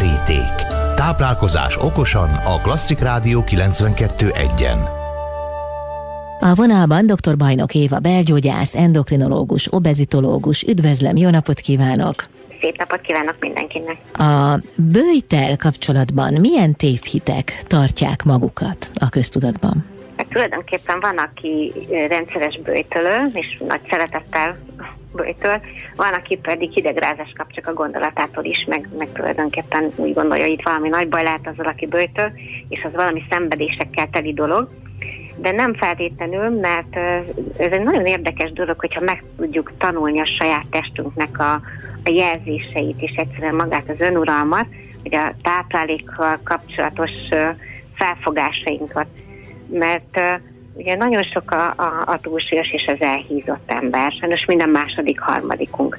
Keríték. Táplálkozás okosan a Klasszik Rádió 92.1-en. A vonalban dr. Bajnok Éva belgyógyász, endokrinológus, obezitológus. Üdvözlöm, jó napot kívánok! Szép napot kívánok mindenkinek! A bőjtel kapcsolatban milyen tévhitek tartják magukat a köztudatban? Hát tulajdonképpen van, aki rendszeres bőjtölő, és nagy szeretettel bőjtöl, van, aki pedig hidegrázás kap csak a gondolatától is, meg, meg tulajdonképpen úgy gondolja, hogy itt valami nagy baj lehet azzal, aki bőjtöl, és az valami szenvedésekkel teli dolog. De nem feltétlenül, mert ez egy nagyon érdekes dolog, hogyha meg tudjuk tanulni a saját testünknek a, a jelzéseit, és egyszerűen magát az önuralmat, hogy a táplálékkal kapcsolatos felfogásainkat. Mert Ugye nagyon sok a, a, a túlsúlyos és az elhízott ember, sajnos minden második, harmadikunk.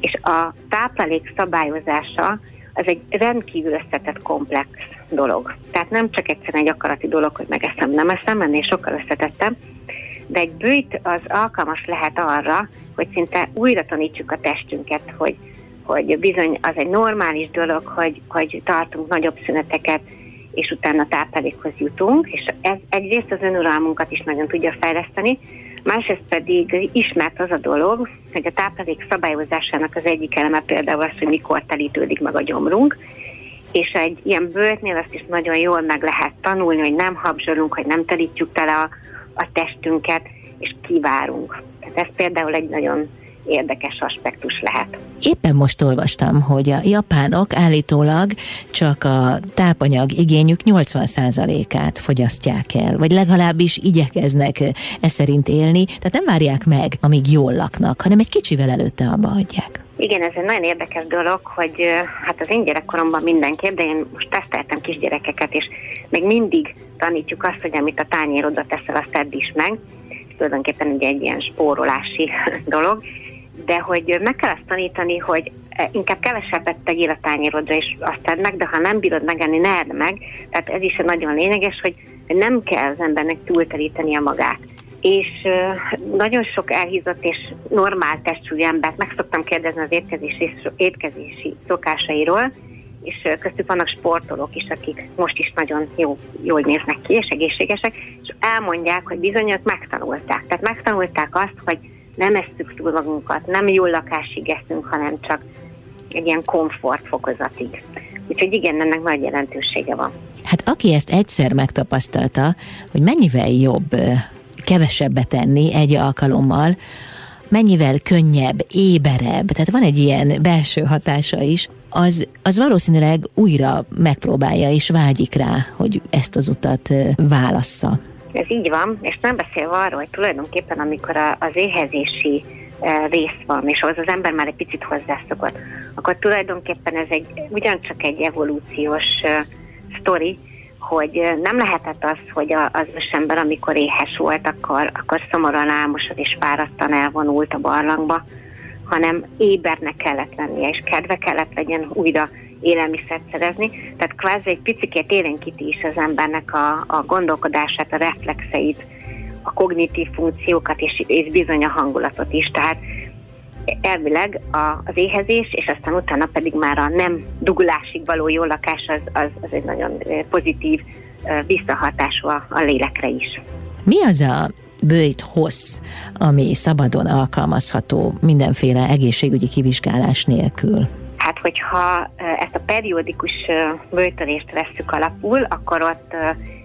És a táplálék szabályozása az egy rendkívül összetett komplex dolog. Tehát nem csak egyszerűen egy akarati dolog, hogy megeszem, nem eszem, ennél sokkal összetettem, de egy bőjt az alkalmas lehet arra, hogy szinte újra tanítsuk a testünket, hogy, hogy bizony az egy normális dolog, hogy, hogy tartunk nagyobb szüneteket, és utána táplálékhoz jutunk, és ez egyrészt az önuralmunkat is nagyon tudja fejleszteni, másrészt pedig ismert az a dolog, hogy a táplálék szabályozásának az egyik eleme például az, hogy mikor telítődik meg a gyomrunk, és egy ilyen bőrtnél azt is nagyon jól meg lehet tanulni, hogy nem habzsolunk, hogy nem telítjük tele a, a testünket, és kivárunk. Tehát ez például egy nagyon érdekes aspektus lehet. Éppen most olvastam, hogy a japánok állítólag csak a tápanyag igényük 80%-át fogyasztják el, vagy legalábbis igyekeznek e szerint élni, tehát nem várják meg, amíg jól laknak, hanem egy kicsivel előtte abba hagyják. Igen, ez egy nagyon érdekes dolog, hogy hát az én gyerekkoromban mindenképp, de én most teszteltem kisgyerekeket, és még mindig tanítjuk azt, hogy amit a tányérodra teszel, azt tedd is meg. Tulajdonképpen ugye egy ilyen spórolási dolog, de hogy meg kell azt tanítani, hogy e, inkább kevesebbet tegyél a tányérodra, és azt tedd meg, de ha nem bírod megenni, ne edd meg. Tehát ez is nagyon lényeges, hogy nem kell az embernek a magát. És nagyon sok elhízott és normál testúri embert meg szoktam kérdezni az étkezési, étkezési szokásairól, és köztük vannak sportolók is, akik most is nagyon jó, jól néznek ki, és egészségesek, és elmondják, hogy bizonyos megtanulták. Tehát megtanulták azt, hogy nem esztük túl magunkat, nem jó lakásig eszünk, hanem csak egy ilyen komfort fokozatig. Úgyhogy igen, ennek nagy jelentősége van. Hát aki ezt egyszer megtapasztalta, hogy mennyivel jobb kevesebbet tenni egy alkalommal, mennyivel könnyebb, éberebb, tehát van egy ilyen belső hatása is, az, az valószínűleg újra megpróbálja és vágyik rá, hogy ezt az utat válassza. Ez így van, és nem beszélve arról, hogy tulajdonképpen amikor a, az éhezési e, rész van, és ahhoz az ember már egy picit hozzászokott, akkor tulajdonképpen ez egy ugyancsak egy evolúciós uh, sztori, hogy nem lehetett az, hogy az ember, amikor éhes volt, akkor, akkor szomorúan álmosod és fáradtan elvonult a barlangba, hanem ébernek kellett lennie, és kedve kellett legyen újra élelmiszert szerezni. Tehát kvázi egy picit élénkíti is az embernek a, a gondolkodását, a reflexeit, a kognitív funkciókat és, és bizony a hangulatot is. Tehát elvileg a, az éhezés, és aztán utána pedig már a nem dugulásig való jó lakás az, az, az egy nagyon pozitív visszahatású a, a lélekre is. Mi az a bőjt hossz, ami szabadon alkalmazható mindenféle egészségügyi kivizsgálás nélkül? Hát, hogyha ezt a periódikus bőjtölést vesszük alapul, akkor ott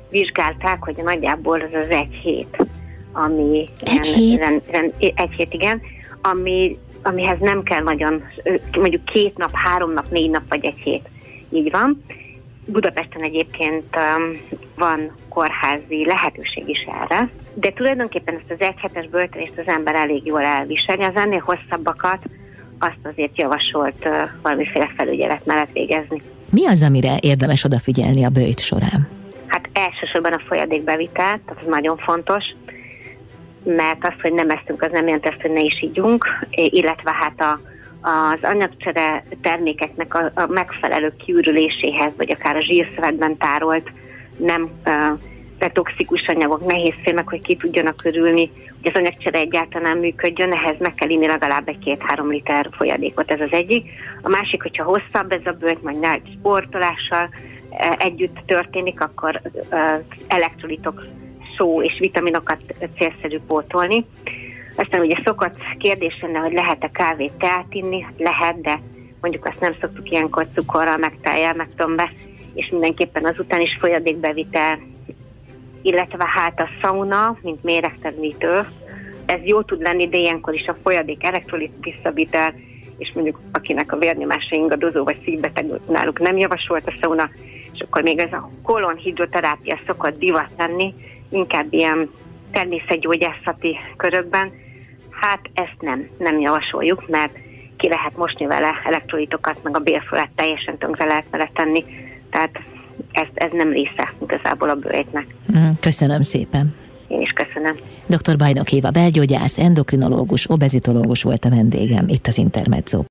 vizsgálták, hogy nagyjából az az egy hét, ami egy hét? Rend, rend, egy hét, igen, ami, amihez nem kell nagyon, mondjuk két nap, három nap, négy nap vagy egy hét. Így van. Budapesten egyébként um, van kórházi lehetőség is erre, de tulajdonképpen ezt az egyhetes böltölést az ember elég jól elviseli. Az ennél hosszabbakat azt azért javasolt valamiféle felügyelet mellett végezni. Mi az, amire érdemes odafigyelni a bőjt során? Hát elsősorban a folyadékbevitel, tehát ez nagyon fontos, mert az, hogy nem eszünk, az nem jelenti azt, hogy ne is ígyunk, illetve hát a, az anyagcsere termékeknek a, a megfelelő kiürüléséhez, vagy akár a zsírszövetben tárolt nem uh, toxikus anyagok, nehéz fémek, hogy ki tudjanak körülni, hogy az anyagcsere egyáltalán működjön, ehhez meg kell inni legalább egy két-három liter folyadékot, ez az egyik. A másik, hogyha hosszabb ez a bőt, majd nagy sportolással együtt történik, akkor elektrolitok, szó és vitaminokat célszerű pótolni. Aztán ugye szokott kérdés lenne, hogy lehet-e kávét, teát inni? Lehet, de mondjuk azt nem szoktuk ilyenkor cukorral, meg tejjel, meg tömbbe, és mindenképpen azután is folyadékbevitel, illetve hát a sauna, mint méregtelenítő, ez jó tud lenni, de ilyenkor is a folyadék elektrolit visszavitel, és mondjuk akinek a vérnyomása ingadozó vagy szívbeteg náluk nem javasolt a sauna, és akkor még ez a kolonhidroterápia szokott divat lenni, inkább ilyen természetgyógyászati körökben, hát ezt nem, nem javasoljuk, mert ki lehet mosni vele elektrolitokat, meg a bélfölet teljesen tönkre lehet vele tenni, tehát ez, ez nem része igazából a bőjtnek. Mm, köszönöm szépen. Én is köszönöm. Dr. Bajnok Éva, belgyógyász, endokrinológus, obezitológus volt a vendégem itt az Intermezzo